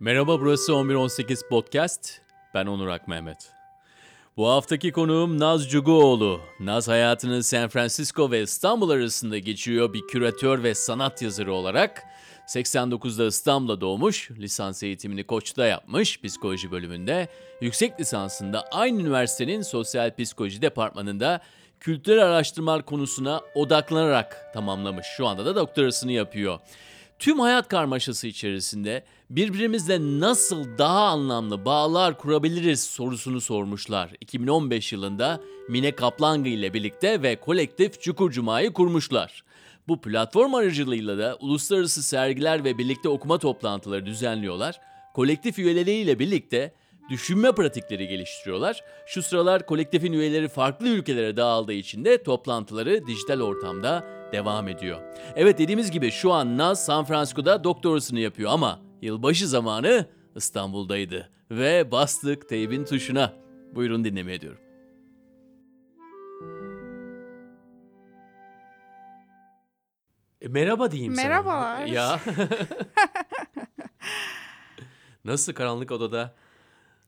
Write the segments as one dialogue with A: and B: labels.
A: Merhaba burası 1118 Podcast. Ben Onur Akmehmet. Bu haftaki konuğum Naz Cuguoğlu. Naz hayatını San Francisco ve İstanbul arasında geçiriyor bir küratör ve sanat yazarı olarak. 89'da İstanbul'da doğmuş, lisans eğitimini Koç'ta yapmış psikoloji bölümünde. Yüksek lisansında aynı üniversitenin sosyal psikoloji departmanında kültürel araştırmalar konusuna odaklanarak tamamlamış. Şu anda da doktorasını yapıyor. Tüm hayat karmaşası içerisinde birbirimizle nasıl daha anlamlı bağlar kurabiliriz sorusunu sormuşlar. 2015 yılında Mine Kaplangı ile birlikte ve kolektif Çukur Cuma'yı kurmuşlar. Bu platform aracılığıyla da uluslararası sergiler ve birlikte okuma toplantıları düzenliyorlar. Kolektif üyeleriyle birlikte düşünme pratikleri geliştiriyorlar. Şu sıralar kolektifin üyeleri farklı ülkelere dağıldığı için de toplantıları dijital ortamda devam ediyor. Evet dediğimiz gibi şu an Naz San Francisco'da doktorasını yapıyor ama yılbaşı zamanı İstanbul'daydı. Ve bastık teybin tuşuna. Buyurun dinlemeye ediyorum. E, merhaba diyeyim sana.
B: Merhabalar.
A: Ya. Nasıl karanlık odada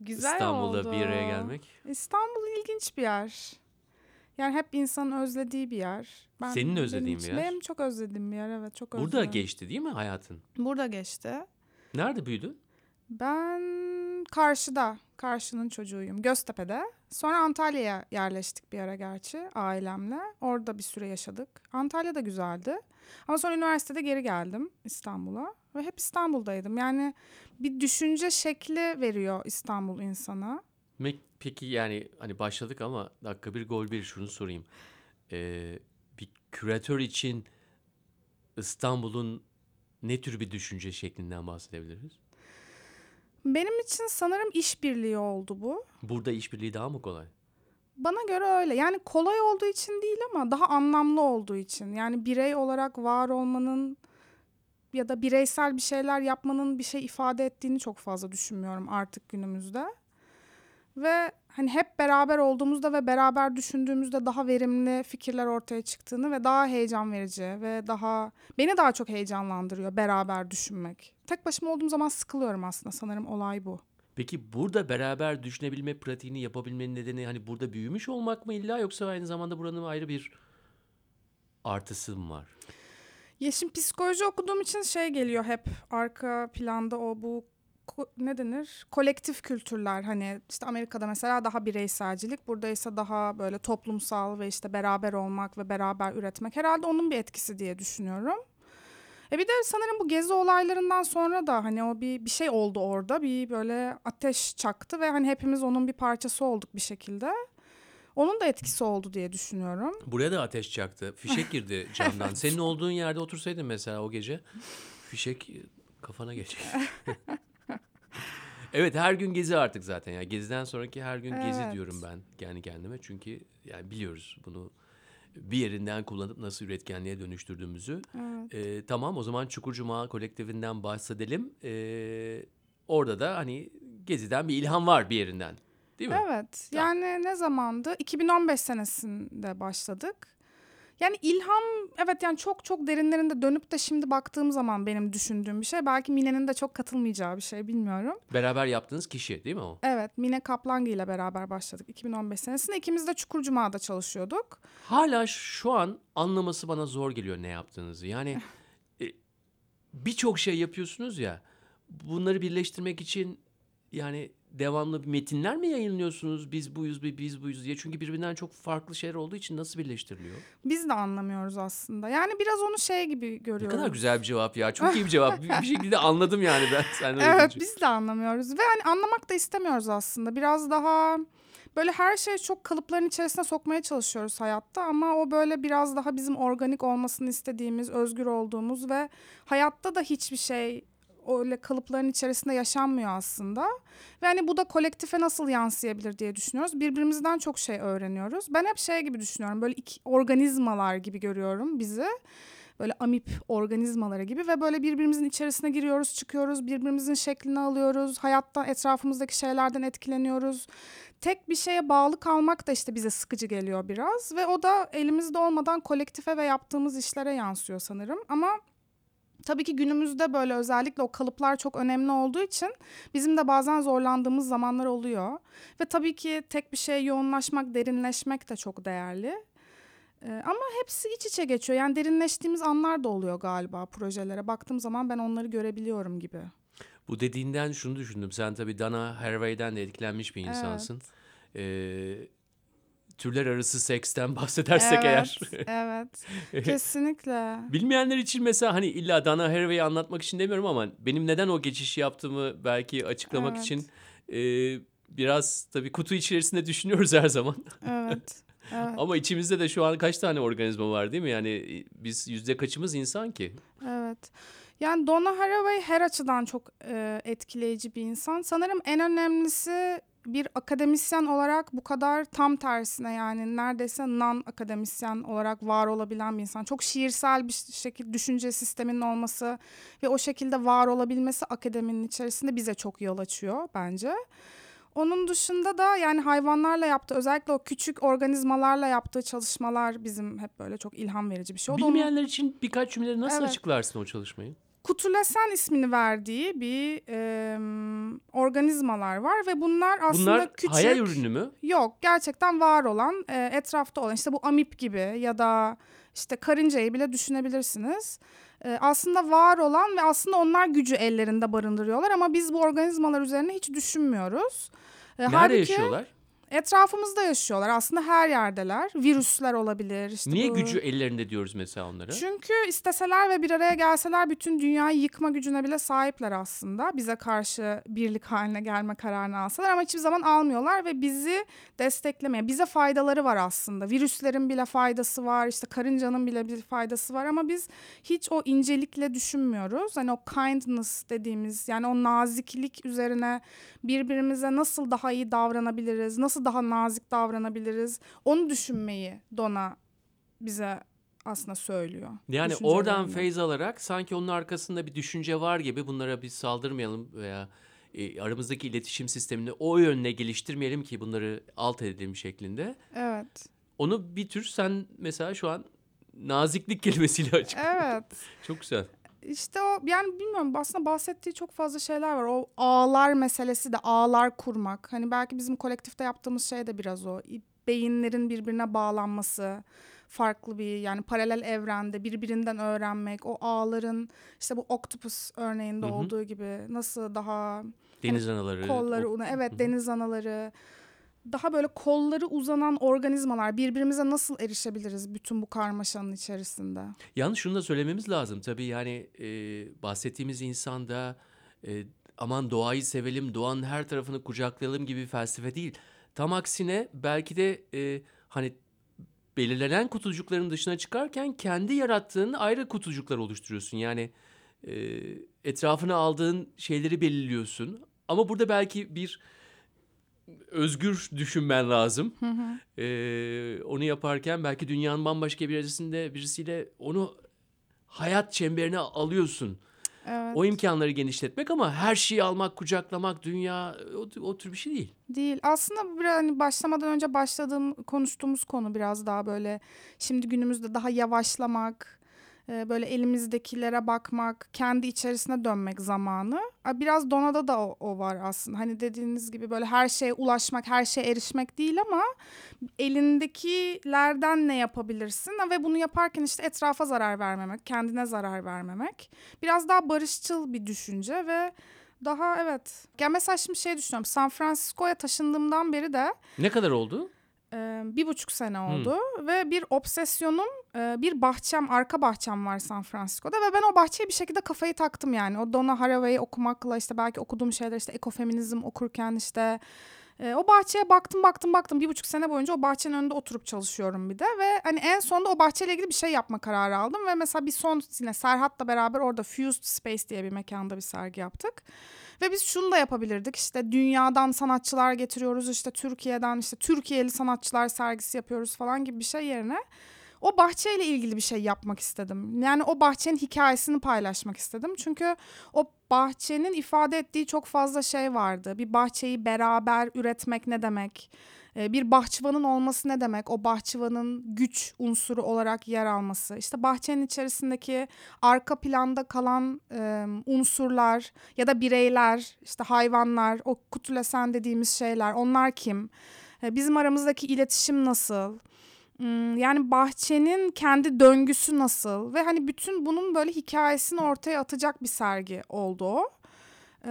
B: Güzel
A: İstanbul'da
B: oldu.
A: bir araya gelmek?
B: İstanbul ilginç bir yer. Yani hep insanın özlediği bir yer.
A: Senin özlediğin
B: benim
A: bir yer.
B: Benim çok özlediğim bir yer evet çok
A: Burada
B: özledim.
A: geçti değil mi hayatın?
B: Burada geçti.
A: Nerede büyüdün?
B: Ben karşıda, karşının çocuğuyum. Göztepe'de. Sonra Antalya'ya yerleştik bir ara gerçi ailemle. Orada bir süre yaşadık. Antalya da güzeldi. Ama sonra üniversitede geri geldim İstanbul'a. Ve hep İstanbul'daydım. Yani bir düşünce şekli veriyor İstanbul insana.
A: Peki yani hani başladık ama dakika bir gol bir şunu sorayım. Ee, bir küratör için İstanbul'un ne tür bir düşünce şeklinden bahsedebiliriz?
B: Benim için sanırım işbirliği oldu bu.
A: Burada işbirliği daha mı kolay?
B: Bana göre öyle. Yani kolay olduğu için değil ama daha anlamlı olduğu için. Yani birey olarak var olmanın ya da bireysel bir şeyler yapmanın bir şey ifade ettiğini çok fazla düşünmüyorum artık günümüzde. Ve hani hep beraber olduğumuzda ve beraber düşündüğümüzde daha verimli fikirler ortaya çıktığını ve daha heyecan verici ve daha beni daha çok heyecanlandırıyor beraber düşünmek. Tek başıma olduğum zaman sıkılıyorum aslında sanırım olay bu.
A: Peki burada beraber düşünebilme pratiğini yapabilmenin nedeni hani burada büyümüş olmak mı illa yoksa aynı zamanda buranın ayrı bir artısı mı var?
B: Ya şimdi psikoloji okuduğum için şey geliyor hep arka planda o bu ne denir? Kolektif kültürler hani işte Amerika'da mesela daha bireyselcilik, burada ise daha böyle toplumsal ve işte beraber olmak ve beraber üretmek. Herhalde onun bir etkisi diye düşünüyorum. E bir de sanırım bu gezi olaylarından sonra da hani o bir bir şey oldu orada. Bir böyle ateş çaktı ve hani hepimiz onun bir parçası olduk bir şekilde. Onun da etkisi oldu diye düşünüyorum.
A: Buraya da ateş çaktı. Fişek girdi camdan. Senin olduğun yerde otursaydın mesela o gece fişek kafana geçecek. evet her gün gezi artık zaten ya. Geziden sonraki her gün gezi
B: Evet.
A: diyorum ben kendi kendime. Çünkü yani biliyoruz bunu bir yerinden kullanıp nasıl üretkenliğe dönüştürdüğümüzü.
B: Evet.
A: Ee, tamam o zaman Çukur Cuma kolektifinden bahsedelim. Ee, orada da hani geziden bir ilham var bir yerinden. Değil mi?
B: Evet. Yani ne zamandı? 2015 senesinde başladık. Yani ilham evet yani çok çok derinlerinde dönüp de şimdi baktığım zaman benim düşündüğüm bir şey. Belki Mine'nin de çok katılmayacağı bir şey bilmiyorum.
A: Beraber yaptığınız kişi değil mi o?
B: Evet Mine Kaplangi ile beraber başladık 2015 senesinde. İkimiz de Çukurcuma'da çalışıyorduk.
A: Hala şu an anlaması bana zor geliyor ne yaptığınızı. Yani e, birçok şey yapıyorsunuz ya. Bunları birleştirmek için yani devamlı metinler mi yayınlıyorsunuz? Biz buyuz, bi- biz buyuz diye. Çünkü birbirinden çok farklı şeyler olduğu için nasıl birleştiriliyor?
B: Biz de anlamıyoruz aslında. Yani biraz onu şey gibi
A: Ne
B: görüyoruz.
A: kadar güzel bir cevap ya. Çok iyi bir cevap. Bir şekilde anladım yani ben. Sen öyle
B: Evet
A: deyince.
B: biz de anlamıyoruz ve hani anlamak da istemiyoruz aslında. Biraz daha böyle her şeyi çok kalıpların içerisine sokmaya çalışıyoruz hayatta ama o böyle biraz daha bizim organik olmasını istediğimiz, özgür olduğumuz ve hayatta da hiçbir şey öyle kalıpların içerisinde yaşanmıyor aslında. Ve hani bu da kolektife nasıl yansıyabilir diye düşünüyoruz. Birbirimizden çok şey öğreniyoruz. Ben hep şey gibi düşünüyorum. Böyle iki organizmalar gibi görüyorum bizi böyle amip organizmaları gibi ve böyle birbirimizin içerisine giriyoruz, çıkıyoruz, birbirimizin şeklini alıyoruz, hayattan, etrafımızdaki şeylerden etkileniyoruz. Tek bir şeye bağlı kalmak da işte bize sıkıcı geliyor biraz ve o da elimizde olmadan kolektife ve yaptığımız işlere yansıyor sanırım. Ama Tabii ki günümüzde böyle özellikle o kalıplar çok önemli olduğu için bizim de bazen zorlandığımız zamanlar oluyor. Ve tabii ki tek bir şeye yoğunlaşmak, derinleşmek de çok değerli. Ee, ama hepsi iç içe geçiyor. Yani derinleştiğimiz anlar da oluyor galiba projelere. Baktığım zaman ben onları görebiliyorum gibi.
A: Bu dediğinden şunu düşündüm. Sen tabii Dana Haraway'den de etkilenmiş bir insansın. Ee, türler arası seksten bahsedersek eğer.
B: evet, kesinlikle.
A: Bilmeyenler için mesela hani illa Dana Haraway'i anlatmak için demiyorum ama benim neden o geçişi yaptığımı belki açıklamak
B: Evet.
A: için e, biraz tabii kutu içerisinde düşünüyoruz her zaman.
B: Evet, evet,
A: ama içimizde de şu an kaç tane organizma var değil mi? Yani e, biz yüzde kaçımız insan ki?
B: evet. Yani Donna Haraway her açıdan çok e, etkileyici bir insan. Sanırım en önemlisi bir akademisyen olarak bu kadar tam tersine yani neredeyse non akademisyen olarak var olabilen bir insan. Çok şiirsel bir şekilde düşünce sisteminin olması ve o şekilde var olabilmesi akademinin içerisinde bize çok yol açıyor bence. Onun dışında da yani hayvanlarla yaptığı özellikle o küçük organizmalarla yaptığı çalışmalar bizim hep böyle çok ilham verici bir şey. O da onun-
A: Bilmeyenler için birkaç cümle nasıl
B: Evet.
A: açıklarsın o çalışmayı?
B: Kutulesen ismini verdiği bir em, organizmalar var ve bunlar aslında
A: Bunlar
B: küçük.
A: hayal ürünü mü?
B: Yok gerçekten var olan e, etrafta olan işte bu amip gibi ya da işte karıncayı bile düşünebilirsiniz. E, aslında var olan ve aslında onlar gücü ellerinde barındırıyorlar ama biz bu organizmalar üzerine hiç düşünmüyoruz. E,
A: Nerede
B: halbuki
A: yaşıyorlar?
B: Etrafımızda yaşıyorlar aslında her yerdeler. Virüsler olabilir. işte
A: Niye
B: bu-
A: gücü ellerinde diyoruz mesela onlara?
B: çünkü isteseler ve bir araya gelseler bütün dünyayı yıkma gücüne bile sahipler aslında. Bize karşı birlik haline gelme kararını alsalar ama hiçbir zaman almıyorlar ve bizi desteklemeye. Bize faydaları var aslında. Virüslerin bile faydası var, işte karıncanın bile bir faydası var ama biz hiç o incelikle düşünmüyoruz. Hani o kindness dediğimiz yani o naziklik üzerine birbirimize nasıl daha iyi davranabiliriz, nasıl daha nazik davranabiliriz onu düşünmeyi Dona bize aslında söylüyor.
A: Yani oradan feyz alarak sanki onun arkasında bir düşünce var gibi bunlara biz saldırmayalım veya e, aramızdaki iletişim sistemini o yönde geliştirmeyelim ki bunları alt edelim şeklinde.
B: Evet.
A: Onu bir tür sen mesela şu an naziklik kelimesiyle açık.
B: Evet.
A: Çok güzel.
B: İşte o yani bilmiyorum aslında bahsettiği çok fazla şeyler var. O ağlar meselesi de ağlar kurmak. Hani belki bizim kolektifte yaptığımız şey de biraz o. Beyinlerin birbirine bağlanması farklı bir yani paralel evrende birbirinden öğrenmek. O ağların işte bu octopus örneğinde
A: Hı hı.
B: olduğu gibi nasıl daha
A: Deniz anaları.
B: Hani kolları
A: o-
B: una evet
A: hı.
B: deniz anaları daha böyle kolları uzanan organizmalar birbirimize nasıl erişebiliriz bütün bu karmaşanın içerisinde?
A: Yalnız şunu da söylememiz lazım. Tabii yani e, bahsettiğimiz insanda e, aman doğayı sevelim, doğanın her tarafını kucaklayalım gibi bir felsefe değil. Tam aksine belki de e, hani belirlenen kutucukların dışına çıkarken kendi yarattığın ayrı kutucuklar oluşturuyorsun. Yani e, etrafına aldığın şeyleri belirliyorsun. Ama burada belki bir özgür düşünmen lazım. Ee, onu yaparken belki dünyanın bambaşka bir yerisinde birisiyle onu hayat çemberine alıyorsun.
B: Evet.
A: O imkanları genişletmek ama her şeyi almak, kucaklamak, dünya o, o tür bir şey değil.
B: Değil. Aslında biraz hani başlamadan önce başladığım konuştuğumuz konu biraz daha böyle şimdi günümüzde daha yavaşlamak, e, böyle elimizdekilere bakmak, kendi içerisine dönmek zamanı. Biraz Dona'da da o, o var aslında. Hani dediğiniz gibi böyle her şeye ulaşmak, her şeye erişmek değil ama elindekilerden ne yapabilirsin ve bunu yaparken işte etrafa zarar vermemek, kendine zarar vermemek. Biraz daha barışçıl bir düşünce ve daha evet. Ya mesela şimdi şey düşünüyorum. San Francisco'ya taşındığımdan beri de
A: Ne kadar oldu?
B: E, bir buçuk sene oldu ve bir obsesyonum e, bir bahçem arka bahçem var San Francisco'da ve ben o bahçeye bir şekilde kafayı taktım yani. O Donna Haraway'i okumakla işte belki okuduğum şeyler işte ekofeminizm okurken işte e, o bahçeye baktım baktım baktım bir buçuk sene boyunca o bahçenin önünde oturup çalışıyorum bir de ve hani en sonunda o bahçeyle ilgili bir şey yapma kararı aldım ve mesela bir son yine Serhat'la beraber orada Fused Space diye bir mekanda bir sergi yaptık. Ve biz şunu da yapabilirdik işte dünyadan sanatçılar getiriyoruz işte Türkiye'den işte Türkiye'li sanatçılar sergisi yapıyoruz falan gibi bir şey yerine o bahçeyle ilgili bir şey yapmak istedim. Yani o bahçenin hikayesini paylaşmak istedim. Çünkü o bahçenin ifade ettiği çok fazla şey vardı. Bir bahçeyi beraber üretmek ne demek? E, bir bahçıvanın olması ne demek? O bahçıvanın güç unsuru olarak yer alması. İşte bahçenin içerisindeki arka planda kalan e, unsurlar ya da bireyler, işte hayvanlar, o kutulesen dediğimiz şeyler. Onlar kim? E, bizim aramızdaki iletişim nasıl? Yani bahçenin kendi döngüsü nasıl ve hani bütün bunun böyle hikayesini ortaya atacak bir sergi oldu o. Ee,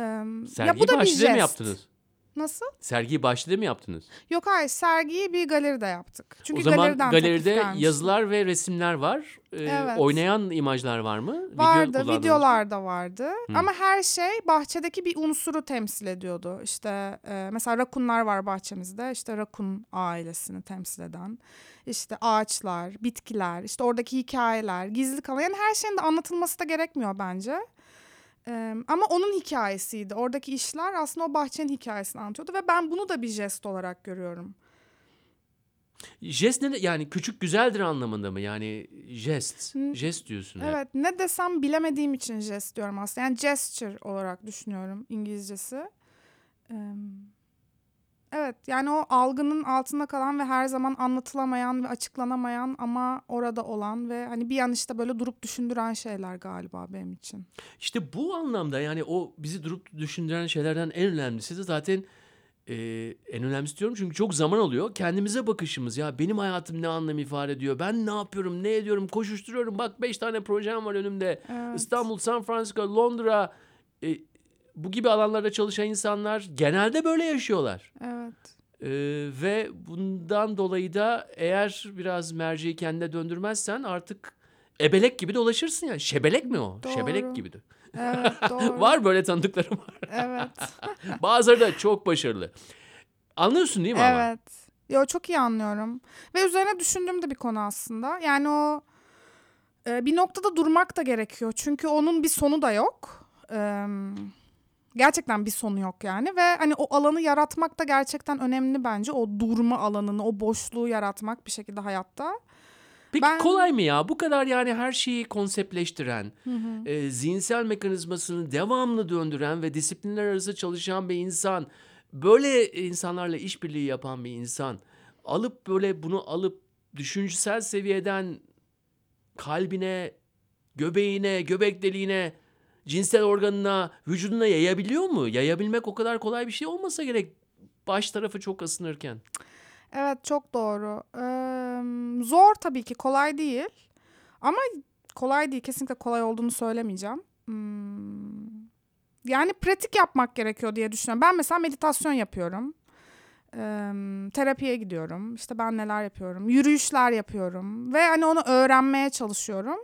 A: Sergiyi
B: ya bu da bir
A: Bahçeli'de mi
B: jest.
A: yaptınız?
B: Nasıl?
A: Sergiyi Bahçeli'de mi yaptınız?
B: Yok hayır sergiyi bir galeride yaptık. Çünkü
A: o zaman
B: galeriden
A: galeride yazılar ve resimler var. Ee,
B: Evet.
A: Oynayan imajlar var mı? Video
B: Vardı,
A: kullandınız mı?
B: videolar da vardı.
A: Hı.
B: Ama her şey bahçedeki bir unsuru temsil ediyordu. İşte e, mesela rakunlar var bahçemizde. İşte rakun ailesini temsil eden. İşte ağaçlar, bitkiler, işte oradaki hikayeler, gizli kalan. Yani her şeyin de anlatılması da gerekmiyor bence. Ama onun hikayesiydi. Oradaki işler aslında o bahçenin hikayesini anlatıyordu. Ve ben bunu da bir jest olarak görüyorum.
A: Jest ne yani küçük güzeldir anlamında mı? Yani jest.
B: Hı.
A: Jest diyorsun.
B: Evet ne desem bilemediğim için jest diyorum aslında. Yani gesture olarak düşünüyorum İngilizcesi. Ee, Evet yani o algının altında kalan ve her zaman anlatılamayan ve açıklanamayan ama orada olan ve hani bir an işte böyle durup düşündüren şeyler galiba benim için.
A: İşte bu anlamda yani o bizi durup düşündüren şeylerden en önemlisi de zaten e, en önemlisi diyorum çünkü çok zaman alıyor. Kendimize bakışımız ya benim hayatım ne anlam ifade ediyor? Ben ne yapıyorum, ne ediyorum? Koşuşturuyorum. Bak beş tane projem var önümde.
B: Evet.
A: İstanbul, San Francisco, Londra e, bu gibi alanlarda çalışan insanlar genelde böyle yaşıyorlar.
B: Evet.
A: Ee, ve bundan dolayı da eğer biraz merceği kendine döndürmezsen artık ebelek gibi dolaşırsın ya. Şebelek mi o?
B: Doğru.
A: Şebelek gibi de.
B: Evet doğru.
A: Var böyle tanıdıklarım var.
B: Evet.
A: Bazıları da çok başarılı. Anlıyorsun değil mi ama?
B: Evet. Yo çok iyi anlıyorum. Ve üzerine düşündüğüm de bir konu aslında. Yani o e, bir noktada durmak da gerekiyor. Çünkü onun bir sonu da yok. Eee, gerçekten bir sonu yok yani ve hani o alanı yaratmak da gerçekten önemli bence. O durma alanını, o boşluğu yaratmak bir şekilde hayatta.
A: Peki
B: Ben-
A: kolay mı ya? Bu kadar yani her şeyi konseptleştiren, e, zihinsel mekanizmasını devamlı döndüren ve disiplinler arası çalışan bir insan, böyle insanlarla işbirliği yapan bir insan, alıp böyle bunu alıp düşünsel seviyeden kalbine, göbeğine, göbek deliğine, cinsel organına, vücuduna yayabiliyor mu? Yayabilmek o kadar kolay bir şey olmasa gerek. Baş tarafı çok ısınırken.
B: Evet çok doğru. Eee, zor tabii ki kolay değil. Ama kolay değil kesinlikle kolay olduğunu söylemeyeceğim. Hmm. Yani pratik yapmak gerekiyor diye düşünüyorum. Ben mesela meditasyon yapıyorum. Eee, terapiye gidiyorum. İşte ben neler yapıyorum. Yürüyüşler yapıyorum. Ve hani onu öğrenmeye çalışıyorum.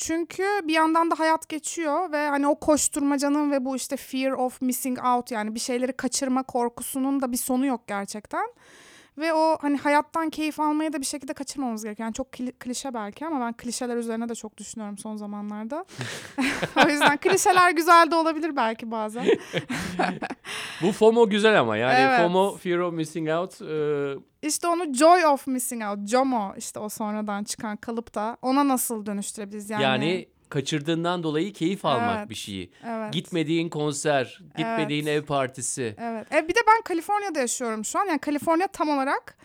B: Çünkü bir yandan da hayat geçiyor ve hani o koşturmacanın ve bu işte fear of missing out yani bir şeyleri kaçırma korkusunun da bir sonu yok gerçekten. Ve o hani hayattan keyif almayı da bir şekilde kaçırmamamız gerekiyor. Yani çok kli- klişe belki ama ben klişeler üzerine de çok düşünüyorum son zamanlarda. o yüzden klişeler güzel de olabilir belki bazen.
A: Bu FOMO güzel ama yani
B: Evet.
A: FOMO, Fear of Missing Out. e,
B: İşte onu joy of missing out, JOMO işte o sonradan çıkan kalıp da ona nasıl dönüştürebiliriz yani?
A: Yani, kaçırdığından dolayı keyif almak
B: Evet.
A: bir şeyi.
B: evet.
A: Gitmediğin konser, gitmediğin ev partisi.
B: Evet. E, bir de ben Kaliforniya'da yaşıyorum şu an. Yani Kaliforniya tam olarak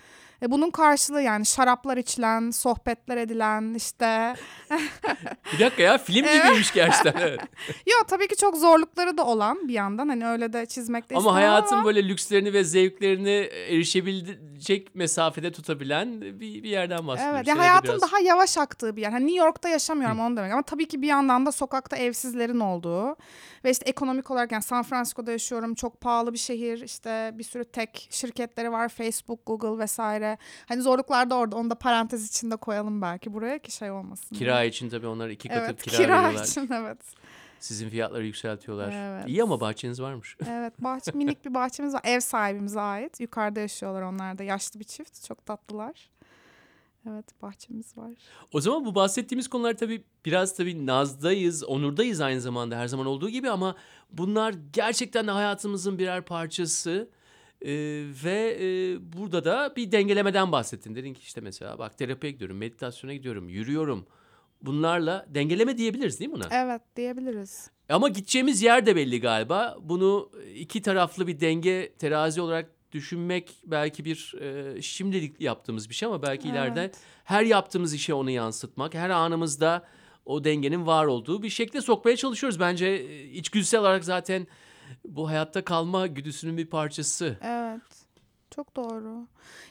B: e, bunun karşılığı yani şaraplar içilen, sohbetler edilen işte.
A: Bir dakika ya film gibiymiş gerçekten. Evet.
B: Yo tabii ki çok zorlukları da olan bir yandan. Hani öyle de çizmek de
A: Ama hayatın
B: ama.
A: böyle lükslerini ve zevklerini erişebilecek mesafede tutabilen bir, bir yerden bahsediyoruz.
B: Evet ya hayatın
A: biraz-
B: daha yavaş aktığı bir yer. Hani New York'ta yaşamıyorum onu demek ama tabii ki bir yandan da sokakta evsizlerin olduğu ve işte ekonomik olarak yani San Francisco'da yaşıyorum. Çok pahalı bir şehir. işte bir sürü tek şirketleri var. Facebook, Google vesaire. Hani zorluklar da orada. Onu da parantez içinde koyalım belki buraya ki şey olmasın.
A: Kira için tabii onlar iki katı
B: Evet,
A: kira,
B: kira
A: veriyorlar.
B: için evet.
A: Sizin fiyatları yükseltiyorlar.
B: Evet.
A: İyi ama bahçeniz varmış.
B: Evet, bahçe, minik bir bahçemiz var. Ev sahibimize ait. Yukarıda yaşıyorlar onlar da. Yaşlı bir çift. Çok tatlılar. Evet, bahçemiz var.
A: O zaman bu bahsettiğimiz konular tabii biraz tabii nazdayız, onurdayız aynı zamanda her zaman olduğu gibi ama bunlar gerçekten de hayatımızın birer parçası. Ee, ve e, burada da bir dengelemeden bahsettin. Dedin ki işte mesela bak terapiye gidiyorum, meditasyona gidiyorum, yürüyorum. Bunlarla dengeleme diyebiliriz değil mi buna?
B: Evet, diyebiliriz.
A: Ama gideceğimiz yer de belli galiba. Bunu iki taraflı bir denge terazi olarak düşünmek belki bir e, şimdilik yaptığımız bir şey ama belki
B: Evet.
A: ileride her yaptığımız işe onu yansıtmak, her anımızda o dengenin var olduğu bir şekilde sokmaya çalışıyoruz. Bence e, içgüdüsel olarak zaten bu hayatta kalma güdüsünün bir parçası.
B: Evet. Çok doğru.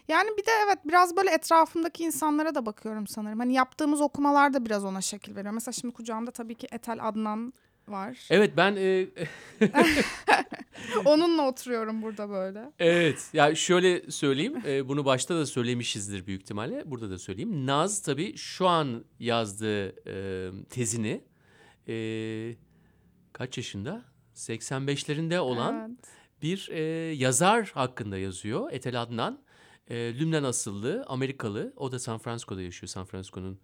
B: Yani bir de evet biraz böyle etrafımdaki insanlara da bakıyorum sanırım. Hani yaptığımız okumalar da biraz ona şekil veriyor. Mesela şimdi kucağımda tabii ki Etel Adnan var.
A: Evet ben e,
B: Onunla oturuyorum burada böyle.
A: Evet. Ya şöyle söyleyeyim. e, bunu başta da söylemişizdir büyük ihtimalle. Burada da söyleyeyim. Naz tabii şu an yazdığı e, tezini e, kaç yaşında? 85'lerinde olan
B: Evet.
A: bir e, yazar hakkında yazıyor. Etel Adnan. E, Lübnan asıllı, Amerikalı. O da San Francisco'da yaşıyor. San Francisco'nun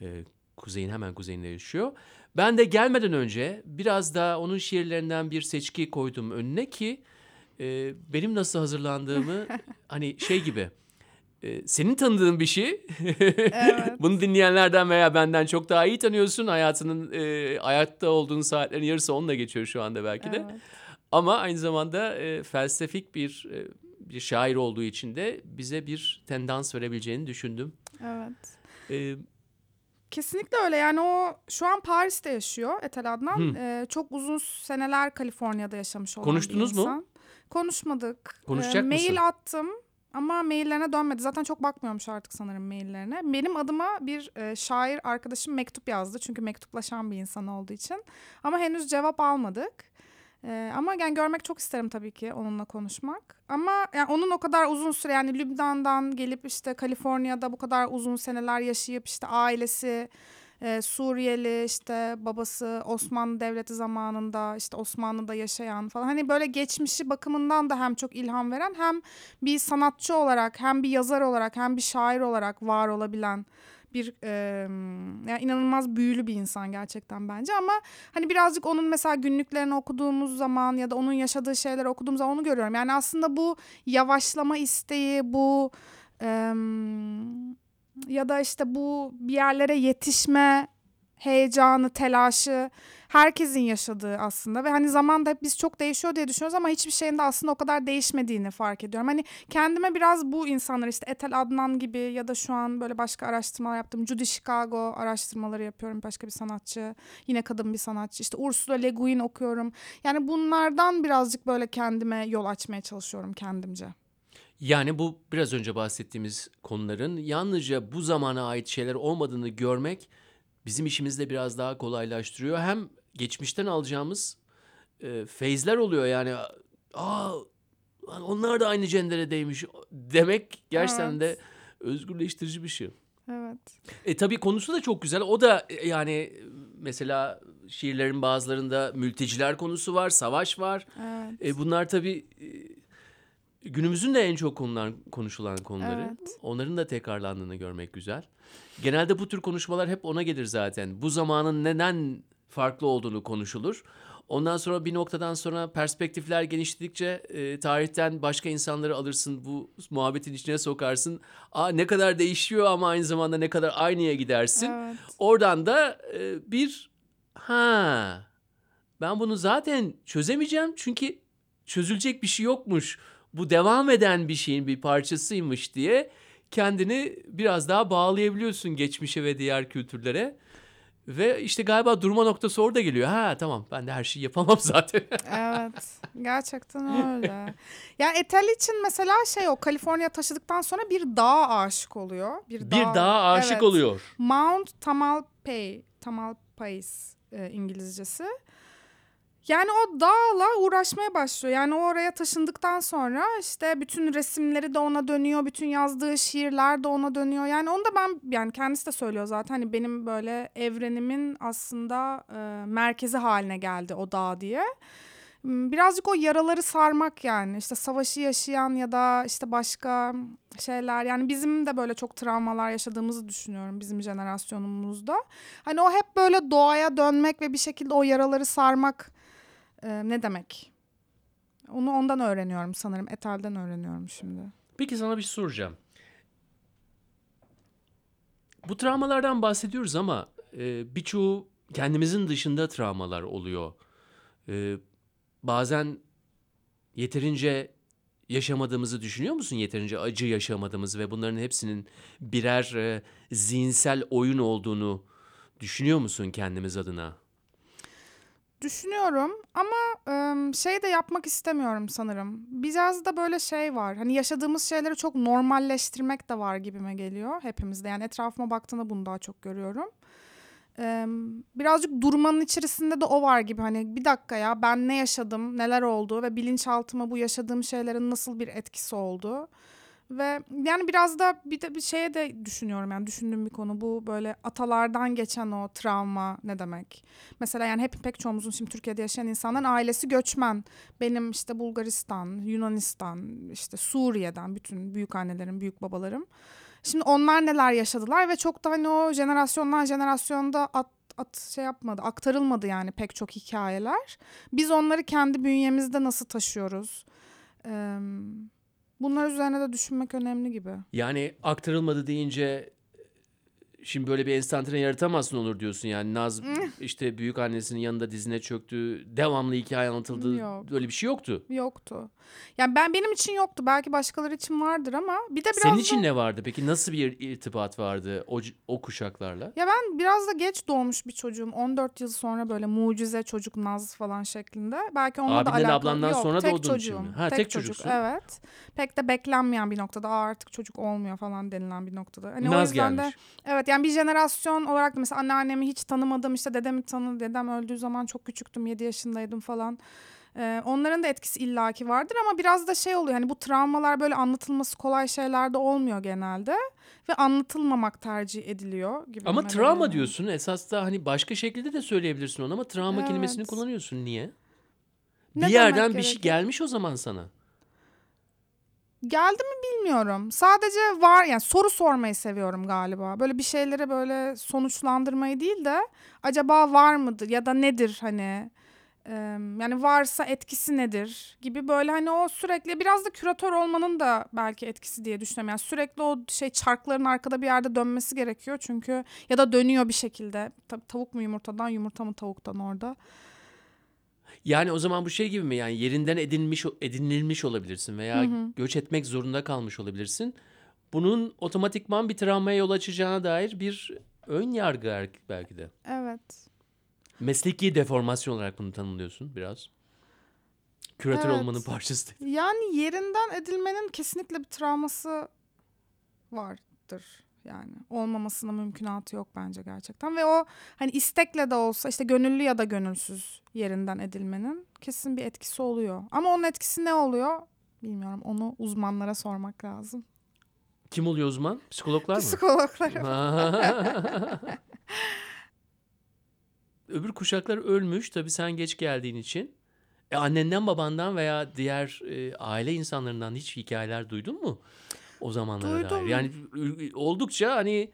A: e, kuzeyin hemen kuzeyinde yaşıyor. Ben de gelmeden önce biraz da onun şiirlerinden bir seçki koydum önüne ki e, benim nasıl hazırlandığımı hani şey gibi e, senin tanıdığın bir şey.
B: Evet.
A: Bunu dinleyenlerden veya benden çok daha iyi tanıyorsun. Hayatının e, hayatta olduğun saatlerin yarısı onunla geçiyor şu anda belki de.
B: evet.
A: Ama aynı zamanda e, felsefik bir e, bir şair olduğu için de bize bir tendans verebileceğini düşündüm.
B: Evet.
A: E,
B: Kesinlikle öyle yani o şu an Paris'te yaşıyor Etel Adnan. Ee, çok uzun seneler Kaliforniya'da yaşamış olan
A: Konuştunuz
B: bir
A: mu?
B: insan. Konuşmadık.
A: Konuşacak
B: Ee, mail
A: mısın?
B: attım ama maillerine dönmedi. Zaten çok bakmıyormuş artık sanırım maillerine. Benim adıma bir e, şair arkadaşım mektup yazdı. Çünkü mektuplaşan bir insan olduğu için. Ama henüz cevap almadık. Ee, ama yani görmek çok isterim tabii ki onunla konuşmak. Ama yani onun o kadar uzun süre yani Lübnan'dan gelip işte Kaliforniya'da bu kadar uzun seneler yaşayıp işte ailesi e, Suriyeli işte babası Osmanlı Devleti zamanında işte Osmanlı'da yaşayan falan hani böyle geçmişi bakımından da hem çok ilham veren hem bir sanatçı olarak hem bir yazar olarak hem bir şair olarak var olabilen bir e, yani inanılmaz büyülü bir insan gerçekten bence ama hani birazcık onun mesela günlüklerini okuduğumuz zaman ya da onun yaşadığı şeyleri okuduğum zaman onu görüyorum. Yani aslında bu yavaşlama isteği, bu em, ya da işte bu bir yerlere yetişme heyecanı, telaşı herkesin yaşadığı aslında ve hani zamanda hep biz çok değişiyor diye düşünüyoruz ama hiçbir şeyin de aslında o kadar değişmediğini fark ediyorum. Hani kendime biraz bu insanlar işte Etel Adnan gibi ya da şu an böyle başka araştırmalar yaptım. Judy Chicago araştırmaları yapıyorum başka bir sanatçı. Yine kadın bir sanatçı. İşte Ursula Le Guin okuyorum. Yani bunlardan birazcık böyle kendime yol açmaya çalışıyorum kendimce.
A: Yani bu biraz önce bahsettiğimiz konuların yalnızca bu zamana ait şeyler olmadığını görmek bizim işimizde biraz daha kolaylaştırıyor. Hem geçmişten alacağımız e, feyizler oluyor yani. Aa onlar da aynı cenderedeymiş demek gerçekten
B: Evet.
A: de özgürleştirici bir şey.
B: Evet.
A: E tabii konusu da çok güzel. O da e, yani mesela şiirlerin bazılarında mülteciler konusu var, savaş var.
B: Evet.
A: E bunlar tabii e, günümüzün de en çok konulan, konuşulan konuları.
B: Evet.
A: Onların da tekrarlandığını görmek güzel. Genelde bu tür konuşmalar hep ona gelir zaten. Bu zamanın neden farklı olduğunu konuşulur. Ondan sonra bir noktadan sonra perspektifler genişledikçe e, tarihten başka insanları alırsın, bu muhabbetin içine sokarsın. Aa ne kadar değişiyor ama aynı zamanda ne kadar aynıya gidersin.
B: Evet.
A: Oradan da e, bir ha ben bunu zaten çözemeyeceğim çünkü çözülecek bir şey yokmuş. Bu devam eden bir şeyin bir parçasıymış diye kendini biraz daha bağlayabiliyorsun geçmişe ve diğer kültürlere. Ve işte galiba durma noktası orada geliyor. Ha tamam ben de her şeyi yapamam zaten.
B: Evet. Gerçekten öyle. Ya Etel için mesela şey o Kaliforniya taşıdıktan sonra bir dağa aşık oluyor. Bir,
A: bir daha aşık
B: Evet.
A: oluyor.
B: Mount Tamalpay, Tamalpais e, İngilizcesi. Yani o dağla uğraşmaya başlıyor. Yani o oraya taşındıktan sonra işte bütün resimleri de ona dönüyor, bütün yazdığı şiirler de ona dönüyor. Yani onu da ben yani kendisi de söylüyor zaten hani benim böyle evrenimin aslında e, merkezi haline geldi o dağ diye. M, Birazcık o yaraları sarmak yani işte savaşı yaşayan ya da işte başka şeyler yani bizim de böyle çok travmalar yaşadığımızı düşünüyorum bizim jenerasyonumuzda. Hani o hep böyle doğaya dönmek ve bir şekilde o yaraları sarmak e, ne demek? Onu ondan öğreniyorum sanırım. Etel'den öğreniyorum şimdi.
A: Peki sana bir şey soracağım. Bu travmalardan bahsediyoruz ama e, birçoğu kendimizin dışında travmalar oluyor. E, bazen yeterince yaşamadığımızı düşünüyor musun? Yeterince acı yaşamadığımız ve bunların hepsinin birer e, zihinsel oyun olduğunu düşünüyor musun kendimiz adına?
B: Düşünüyorum ama şey de yapmak istemiyorum sanırım. Biraz da böyle şey var. Hani yaşadığımız şeyleri çok normalleştirmek de var gibime geliyor hepimizde. Yani etrafıma baktığımda bunu daha çok görüyorum. Birazcık durmanın içerisinde de o var gibi. Hani bir dakika ya ben ne yaşadım, neler oldu ve bilinçaltıma bu yaşadığım şeylerin nasıl bir etkisi oldu. Ve yani biraz da bir de bir şeye de düşünüyorum yani düşündüğüm bir konu bu böyle atalardan geçen o travma ne demek? Mesela yani hep pek çoğumuzun şimdi Türkiye'de yaşayan insanların ailesi göçmen. Benim işte Bulgaristan, Yunanistan, işte Suriye'den bütün büyük annelerim, büyük babalarım. Şimdi onlar neler yaşadılar ve çok da hani o jenerasyondan jenerasyonda at, at şey yapmadı, aktarılmadı yani pek çok hikayeler. Biz onları kendi bünyemizde nasıl taşıyoruz? Eee Bunlar üzerine de düşünmek önemli gibi.
A: Yani aktarılmadı deyince şimdi böyle bir enstantane yaratamazsın olur diyorsun yani Naz işte büyük annesinin yanında dizine çöktü devamlı hikaye anlatıldı
B: Yok.
A: böyle bir şey yoktu.
B: Yoktu. Yani ben benim için yoktu. Belki başkaları için vardır ama bir de biraz
A: Senin
B: da-
A: için ne vardı peki nasıl bir irtibat vardı o, o kuşaklarla?
B: Ya ben biraz da geç doğmuş bir çocuğum. 14 yıl sonra böyle mucize çocuk Naz falan şeklinde. Belki onunla da
A: Abinden,
B: alakalı.
A: ablandan
B: Yok,
A: sonra
B: tek
A: doğduğun için
B: çocuğum.
A: mi? Ha,
B: tek,
A: tek
B: çocuk.
A: çocuksun.
B: Evet. Pek de beklenmeyen bir noktada. Aa, artık çocuk olmuyor falan denilen bir noktada. Hani o
A: Naz
B: yüzden de
A: gelmiş.
B: Evet yani bir jenerasyon olarak da mesela anneannemi hiç tanımadım işte dedemi tanı dedem öldüğü zaman çok küçüktüm 7 yaşındaydım falan. Ee, onların da etkisi illaki vardır ama biraz da şey oluyor hani bu travmalar böyle anlatılması kolay şeyler de olmuyor genelde ve anlatılmamak tercih ediliyor gibi.
A: Ama travma
B: bana.
A: diyorsun esas da hani başka şekilde de söyleyebilirsin onu ama travma kelimesini
B: Evet.
A: kullanıyorsun niye?
B: Ne
A: bir yerden bir şey gelmiş o zaman sana.
B: Geldi mi bilmiyorum. Sadece var yani soru sormayı seviyorum galiba. Böyle bir şeylere böyle sonuçlandırmayı değil de acaba var mıdır ya da nedir hani yani varsa etkisi nedir gibi böyle hani o sürekli biraz da küratör olmanın da belki etkisi diye düşünüyorum. Yani sürekli o şey çarkların arkada bir yerde dönmesi gerekiyor çünkü ya da dönüyor bir şekilde. Tabii tavuk mu yumurtadan yumurta mı tavuktan orada.
A: Yani o zaman bu şey gibi mi yani yerinden edinmiş edinilmiş olabilirsin veya göç etmek zorunda kalmış olabilirsin. Bunun otomatikman bir travmaya yol açacağına dair bir ön yargı er- belki de.
B: Evet.
A: Mesleki deformasyon olarak bunu tanımlıyorsun biraz. Küratör
B: Evet.
A: olmanın parçası.
B: Yani yerinden edilmenin kesinlikle bir travması vardır. Yani olmamasına mümkünatı yok bence gerçekten. Ve o hani istekle de olsa işte gönüllü ya da gönülsüz yerinden edilmenin kesin bir etkisi oluyor. Ama onun etkisi ne oluyor bilmiyorum. Onu uzmanlara sormak lazım.
A: Kim oluyor uzman? Psikologlar mı?
B: Psikologlara.
A: Öbür kuşaklar ölmüş tabii sen geç geldiğin için. E annenden babandan veya diğer e, aile insanlarından hiç hikayeler duydun mu? O zamanlara dair.
B: Duydum.
A: Yani ü- oldukça hani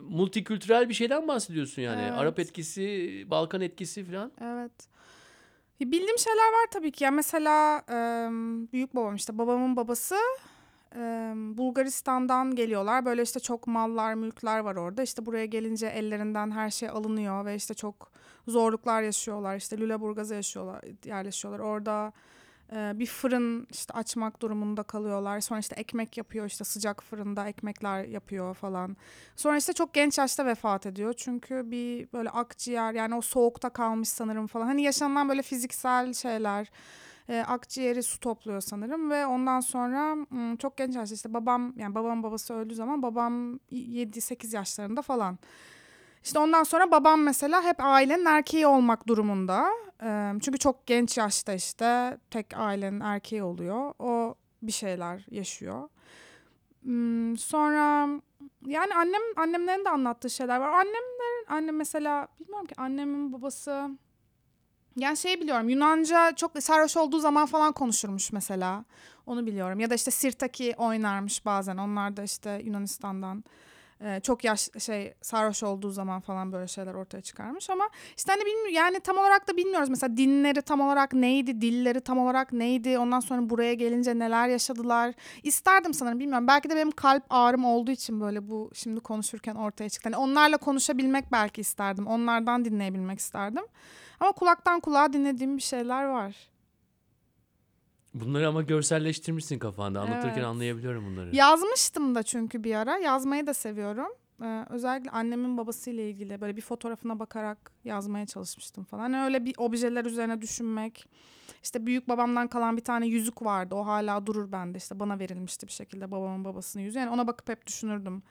A: multikültürel bir şeyden bahsediyorsun yani.
B: Evet.
A: Arap etkisi, Balkan etkisi falan.
B: Evet. Bildiğim şeyler var tabii ki. Ya mesela büyük babam işte babamın babası Bulgaristan'dan geliyorlar. Böyle işte çok mallar, mülkler var orada. İşte buraya gelince ellerinden her şey alınıyor ve işte çok zorluklar yaşıyorlar. İşte Lüleburgaz'a yaşıyorlar, yerleşiyorlar. Orada bir fırın işte açmak durumunda kalıyorlar. Sonra işte ekmek yapıyor işte sıcak fırında ekmekler yapıyor falan. Sonra işte çok genç yaşta vefat ediyor. Çünkü bir böyle akciğer yani o soğukta kalmış sanırım falan. Hani yaşanılan böyle fiziksel şeyler. E, akciğeri su topluyor sanırım ve ondan sonra çok genç yaşta işte babam yani babamın babası öldüğü zaman babam 7-8 yaşlarında falan. İşte ondan sonra babam mesela hep ailenin erkeği olmak durumunda. Çünkü çok genç yaşta işte tek ailenin erkeği oluyor. O bir şeyler yaşıyor. Hmm, sonra yani annem annemlerin de anlattığı şeyler var. Annemlerin annem mesela bilmiyorum ki annemin babası yani şey biliyorum Yunanca çok sarhoş olduğu zaman falan konuşurmuş mesela. Onu biliyorum. Ya da işte Sirtaki oynarmış bazen. Onlar da işte Yunanistan'dan e, çok yaş şey sarhoş olduğu zaman falan böyle şeyler ortaya çıkarmış ama işte hani bilmiyorum yani tam olarak da bilmiyoruz. Mesela dinleri tam olarak neydi dilleri tam olarak neydi ondan sonra buraya gelince neler yaşadılar. İsterdim sanırım bilmiyorum. Belki de benim kalp ağrım olduğu için böyle bu şimdi konuşurken ortaya çıktı. Hani onlarla konuşabilmek belki isterdim onlardan dinleyebilmek isterdim. Ama kulaktan kulağa dinlediğim bir şeyler var
A: Bunları ama görselleştirmişsin kafanda. Anlatırken
B: Evet.
A: anlayabiliyorum bunları.
B: Yazmıştım da çünkü bir ara. Yazmayı da seviyorum. Ee, özellikle annemin babasıyla ilgili böyle bir fotoğrafına bakarak yazmaya çalışmıştım falan. Hani öyle bir objeler üzerine düşünmek. İşte büyük babamdan kalan bir tane yüzük vardı. O hala durur bende. İşte bana verilmişti bir şekilde babamın babasının yüzüğü. Yani ona bakıp hep düşünürdüm.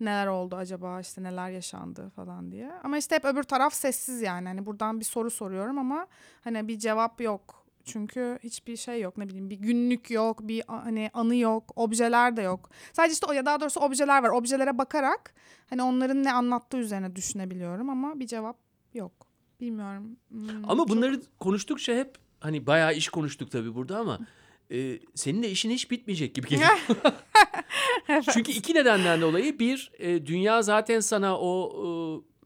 B: Neler oldu acaba işte neler yaşandı falan diye. Ama işte hep öbür taraf sessiz yani. Hani buradan bir soru soruyorum ama hani bir cevap yok. Çünkü hiçbir şey yok ne bileyim bir günlük yok bir hani anı yok objeler de yok. Sadece işte o ya daha doğrusu objeler var. Objelere bakarak hani onların ne anlattığı üzerine düşünebiliyorum ama bir cevap yok. Bilmiyorum. Hmm,
A: Ama
B: çok-
A: bunları konuştukça hep hani bayağı iş konuştuk tabii burada ama e, senin de işin hiç bitmeyecek gibi geliyor. Çünkü iki nedenden dolayı bir e, dünya zaten sana o e,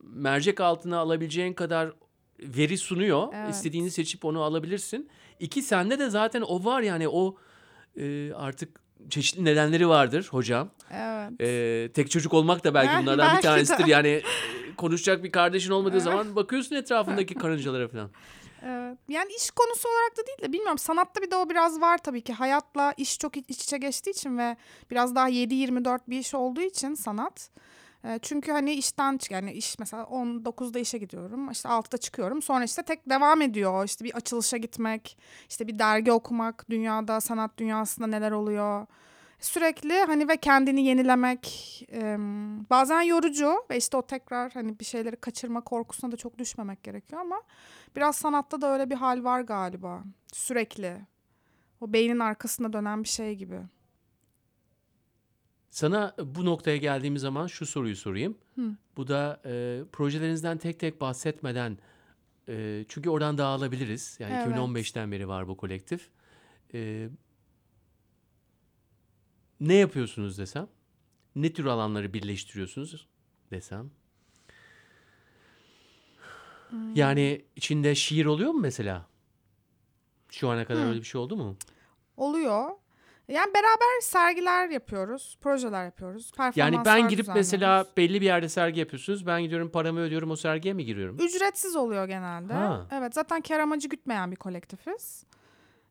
A: mercek altına alabileceğin kadar veri sunuyor.
B: Evet.
A: İstediğini seçip onu alabilirsin. İki sende de zaten o var yani o e, artık çeşitli nedenleri vardır hocam.
B: Evet.
A: E, tek çocuk olmak da belki bunlardan bir
B: belki de.
A: tanesidir. Yani e, konuşacak bir kardeşin olmadığı zaman bakıyorsun etrafındaki karıncalara falan.
B: Evet. Yani iş konusu olarak da değil de bilmiyorum sanatta bir de o biraz var tabii ki. Hayatla iş çok iç içe geçtiği için ve biraz daha 7-24 bir iş olduğu için sanat. E, Çünkü hani işten çık yani iş mesela 19'da işe gidiyorum. işte 6'da çıkıyorum. Sonra işte tek devam ediyor. İşte bir açılışa gitmek, işte bir dergi okumak, dünyada sanat dünyasında neler oluyor. Sürekli hani ve kendini yenilemek bazen yorucu ve işte o tekrar hani bir şeyleri kaçırma korkusuna da çok düşmemek gerekiyor ama Biraz sanatta da öyle bir hal var galiba. Sürekli. O beynin arkasında dönen bir şey gibi.
A: Sana bu noktaya geldiğimiz zaman şu soruyu sorayım.
B: Hı.
A: Bu da e, projelerinizden tek tek bahsetmeden e, çünkü oradan dağılabiliriz. Yani
B: Evet.
A: 2015'ten beri var bu kolektif. E, ne yapıyorsunuz desem? Ne tür alanları birleştiriyorsunuz desem? Yani içinde şiir oluyor mu mesela? Şu ana kadar
B: Hı.
A: öyle bir şey oldu mu?
B: Oluyor. Yani beraber sergiler yapıyoruz, projeler yapıyoruz,
A: Yani ben gidip mesela belli bir yerde sergi yapıyorsunuz. Ben gidiyorum paramı ödüyorum o sergiye mi giriyorum?
B: Ücretsiz oluyor genelde.
A: Ha.
B: Evet zaten kar amacı gütmeyen bir kolektifiz.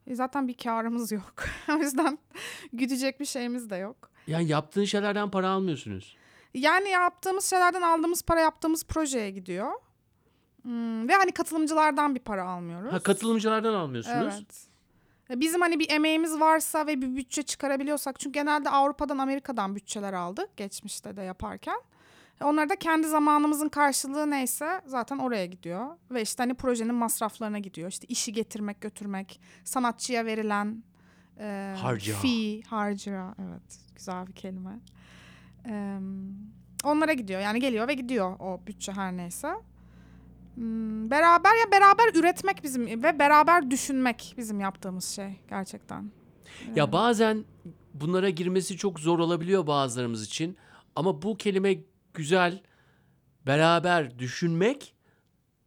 B: E, Zaten bir karımız yok. o yüzden güdecek bir şeyimiz de yok.
A: Yani yaptığın şeylerden para almıyorsunuz.
B: Yani yaptığımız şeylerden aldığımız para yaptığımız projeye gidiyor. Hmm, ve hani katılımcılardan bir para almıyoruz.
A: Ha katılımcılardan almıyorsunuz.
B: Evet. Bizim hani bir emeğimiz varsa ve bir bütçe çıkarabiliyorsak çünkü genelde Avrupa'dan Amerika'dan bütçeler aldık geçmişte de yaparken. E, Onları da kendi zamanımızın karşılığı neyse zaten oraya gidiyor. Ve işte hani projenin masraflarına gidiyor. İşte işi getirmek götürmek, sanatçıya verilen e,
A: Harca.
B: fee, harca evet güzel bir kelime. E, onlara gidiyor yani geliyor ve gidiyor o bütçe her neyse. Hmm, beraber ya beraber üretmek bizim ve beraber düşünmek bizim yaptığımız şey gerçekten.
A: Ya bazen bunlara girmesi çok zor olabiliyor bazılarımız için. Ama bu kelime güzel. Beraber düşünmek,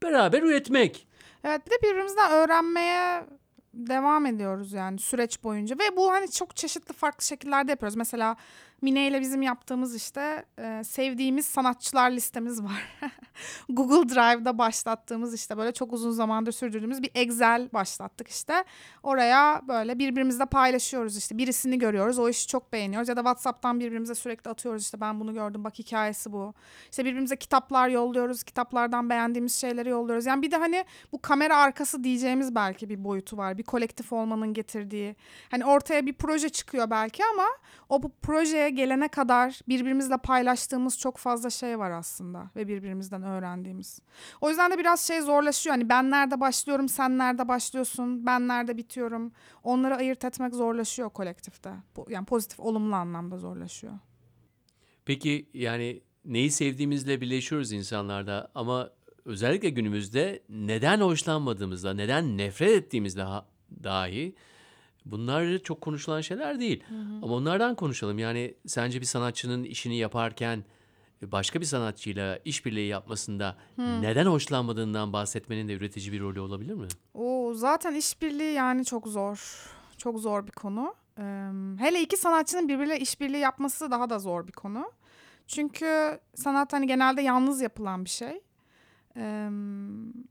A: beraber üretmek.
B: Evet bir de birbirimizden öğrenmeye devam ediyoruz yani süreç boyunca ve bu hani çok çeşitli farklı şekillerde yapıyoruz. Mesela Mine ile bizim yaptığımız işte e, sevdiğimiz sanatçılar listemiz var. Google Drive'da başlattığımız işte böyle çok uzun zamandır sürdürdüğümüz bir Excel başlattık işte. Oraya böyle birbirimizle paylaşıyoruz işte birisini görüyoruz o işi çok beğeniyoruz ya da WhatsApp'tan birbirimize sürekli atıyoruz işte ben bunu gördüm bak hikayesi bu. İşte birbirimize kitaplar yolluyoruz kitaplardan beğendiğimiz şeyleri yolluyoruz. Yani bir de hani bu kamera arkası diyeceğimiz belki bir boyutu var bir kolektif olmanın getirdiği. Hani ortaya bir proje çıkıyor belki ama o bu projeye gelene kadar birbirimizle paylaştığımız çok fazla şey var aslında ve birbirimizden öğrendiğimiz. O yüzden de biraz şey zorlaşıyor. Hani ben nerede başlıyorum, sen nerede başlıyorsun, ben nerede bitiyorum. Onları ayırt etmek zorlaşıyor kolektifte. Yani pozitif, olumlu anlamda zorlaşıyor.
A: Peki yani neyi sevdiğimizle birleşiyoruz insanlarda ama özellikle günümüzde neden hoşlanmadığımızda, neden nefret ettiğimizde ha- dahi bunlar çok konuşulan şeyler değil. Ama onlardan konuşalım. Yani sence bir sanatçının işini yaparken başka bir sanatçıyla işbirliği yapmasında neden hoşlanmadığından bahsetmenin de üretici bir rolü olabilir mi?
B: O zaten işbirliği yani çok zor. Çok zor bir konu. Ee, hele iki sanatçının birbiriyle işbirliği yapması daha da zor bir konu. Çünkü sanat hani genelde yalnız yapılan bir şey. Eee,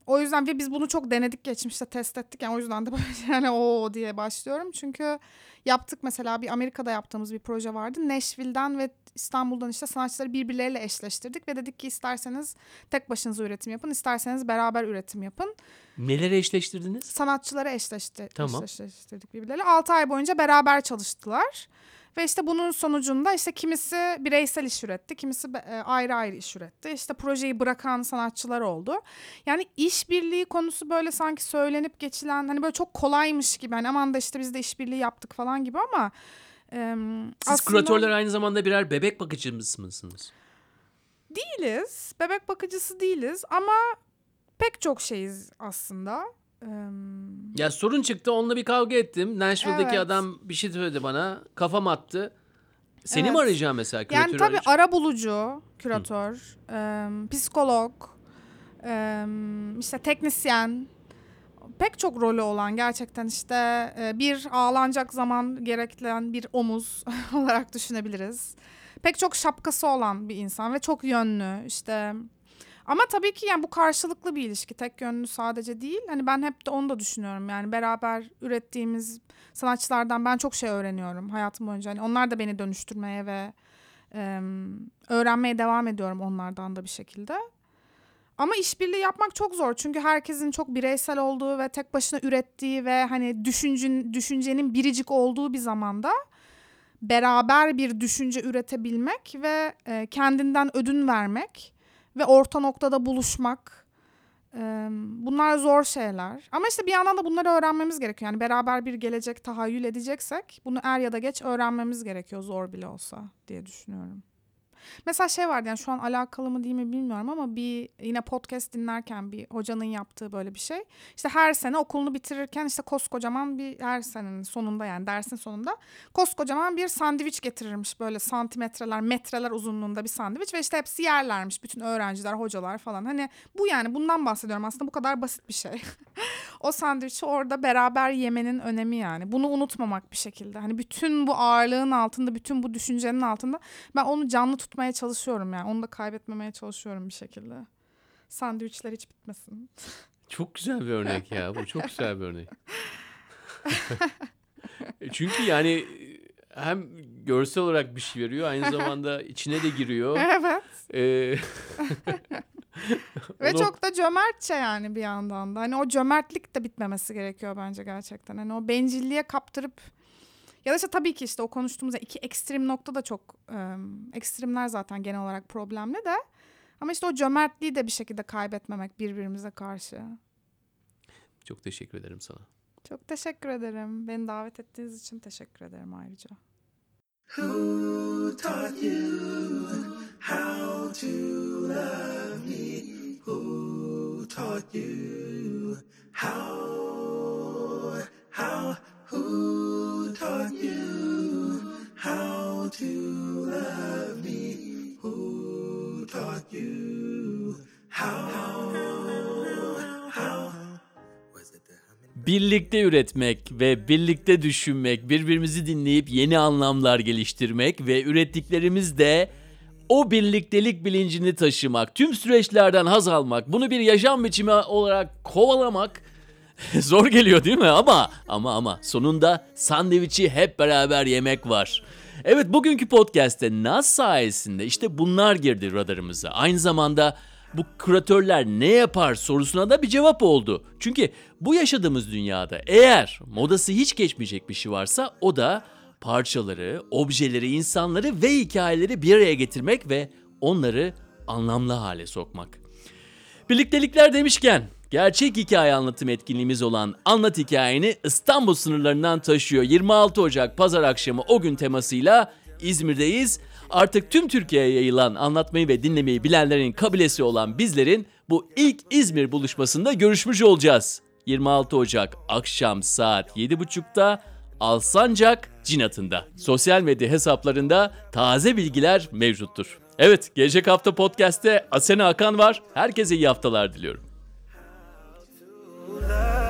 B: o yüzden ve biz bunu çok denedik geçmişte test ettik. Yani o yüzden de böyle yani o diye başlıyorum. Çünkü yaptık mesela bir Amerika'da yaptığımız bir proje vardı. Nashville'den ve İstanbul'dan işte sanatçıları birbirleriyle eşleştirdik ve dedik ki isterseniz tek başınıza üretim yapın, isterseniz beraber üretim yapın.
A: Neleri eşleştirdiniz?
B: Sanatçıları eşleşti,
A: Tamam.
B: eşleştirdik birbirleriyle. 6 ay boyunca beraber çalıştılar. Ve işte bunun sonucunda işte kimisi bireysel iş üretti, kimisi e, ayrı ayrı iş üretti. İşte projeyi bırakan sanatçılar oldu. Yani işbirliği konusu böyle sanki söylenip geçilen hani böyle çok kolaymış gibi. Hani aman da işte biz de işbirliği yaptık falan gibi ama em,
A: Siz
B: aslında
A: küratörler aynı zamanda birer bebek bakıcımız mısınız?
B: değiliz. Bebek bakıcısı değiliz ama pek çok şeyiz aslında.
A: Ya sorun çıktı onunla bir kavga ettim. Nashville'deki
B: Evet.
A: adam bir şey söyledi bana. Kafam attı. Seni mi
B: Evet.
A: arayacağım mesela
B: Yani
A: küratörü
B: tabii
A: arayacağım?
B: ara bulucu, küratör, em, psikolog, em, işte teknisyen, pek çok rolü olan gerçekten işte bir ağlanacak zaman gerektiren bir omuz olarak düşünebiliriz. Pek çok şapkası olan bir insan ve çok yönlü işte. Ama tabii ki yani bu karşılıklı bir ilişki. Tek yönlü sadece değil. Hani ben hep de onu da düşünüyorum. Yani beraber ürettiğimiz sanatçılardan ben çok şey öğreniyorum hayatım boyunca. Hani onlar da beni dönüştürmeye ve em, öğrenmeye devam ediyorum onlardan da bir şekilde. Ama işbirliği yapmak çok zor. Çünkü herkesin çok bireysel olduğu ve tek başına ürettiği ve hani düşüncün, düşüncenin biricik olduğu bir zamanda beraber bir düşünce üretebilmek ve e, kendinden ödün vermek ve orta noktada buluşmak bunlar zor şeyler. Ama işte bir yandan da bunları öğrenmemiz gerekiyor. Yani beraber bir gelecek tahayyül edeceksek bunu er ya da geç öğrenmemiz gerekiyor zor bile olsa diye düşünüyorum. Mesela şey vardı yani şu an alakalı mı değil mi bilmiyorum ama bir yine podcast dinlerken bir hocanın yaptığı böyle bir şey. İşte her sene okulunu bitirirken işte koskocaman bir her senenin sonunda yani dersin sonunda koskocaman bir sandviç getirirmiş böyle santimetreler metreler uzunluğunda bir sandviç ve işte hepsi yerlermiş bütün öğrenciler hocalar falan. Hani bu yani bundan bahsediyorum aslında bu kadar basit bir şey. o sandviçi orada beraber yemenin önemi yani. Bunu unutmamak bir şekilde. Hani bütün bu ağırlığın altında, bütün bu düşüncenin altında ben onu canlı tutmaya çalışıyorum yani. Onu da kaybetmemeye çalışıyorum bir şekilde. Sandviçler hiç bitmesin.
A: Çok güzel bir örnek ya. Bu çok güzel bir örnek. Çünkü yani hem görsel olarak bir şey veriyor aynı zamanda içine de giriyor.
B: evet.
A: Ee,
B: Ve
A: Onu-
B: çok da cömertçe yani bir yandan da. Hani o cömertlik de bitmemesi gerekiyor bence gerçekten. Hani o bencilliğe kaptırıp ya da işte tabii ki işte o konuştuğumuz iki ekstrem nokta da çok ekstremler zaten genel olarak problemli de. Ama işte o cömertliği de bir şekilde kaybetmemek birbirimize karşı.
A: çok teşekkür ederim sana.
B: Çok teşekkür ederim. Beni davet ettiğiniz için teşekkür ederim ayrıca.
C: Who taught you how to love me? Who taught you how? How? Who taught you how to love me? Who taught you how?
A: Birlikte üretmek ve birlikte düşünmek, birbirimizi dinleyip yeni anlamlar geliştirmek ve ürettiklerimizde o birliktelik bilincini taşımak, tüm süreçlerden haz almak, bunu bir yaşam biçimi olarak kovalamak zor geliyor değil mi? Ama ama ama sonunda sandviçi hep beraber yemek var. Evet bugünkü podcast'te Naz sayesinde işte bunlar girdi radarımıza. Aynı zamanda bu küratörler ne yapar sorusuna da bir cevap oldu. Çünkü bu yaşadığımız dünyada eğer modası hiç geçmeyecek bir şey varsa o da parçaları, objeleri, insanları ve hikayeleri bir araya getirmek ve onları anlamlı hale sokmak. Birliktelikler demişken gerçek hikaye anlatım etkinliğimiz olan Anlat Hikayeni İstanbul sınırlarından taşıyor. 26 Ocak pazar akşamı o gün temasıyla İzmir'deyiz. Artık tüm Türkiye'ye yayılan anlatmayı ve dinlemeyi bilenlerin kabilesi olan bizlerin bu ilk İzmir buluşmasında görüşmüş olacağız. 26 Ocak akşam saat 7.30'da Alsancak Cinat'ında. Sosyal medya hesaplarında taze bilgiler mevcuttur. Evet, gelecek hafta podcast'te Asena Akan var. Herkese iyi haftalar diliyorum. love.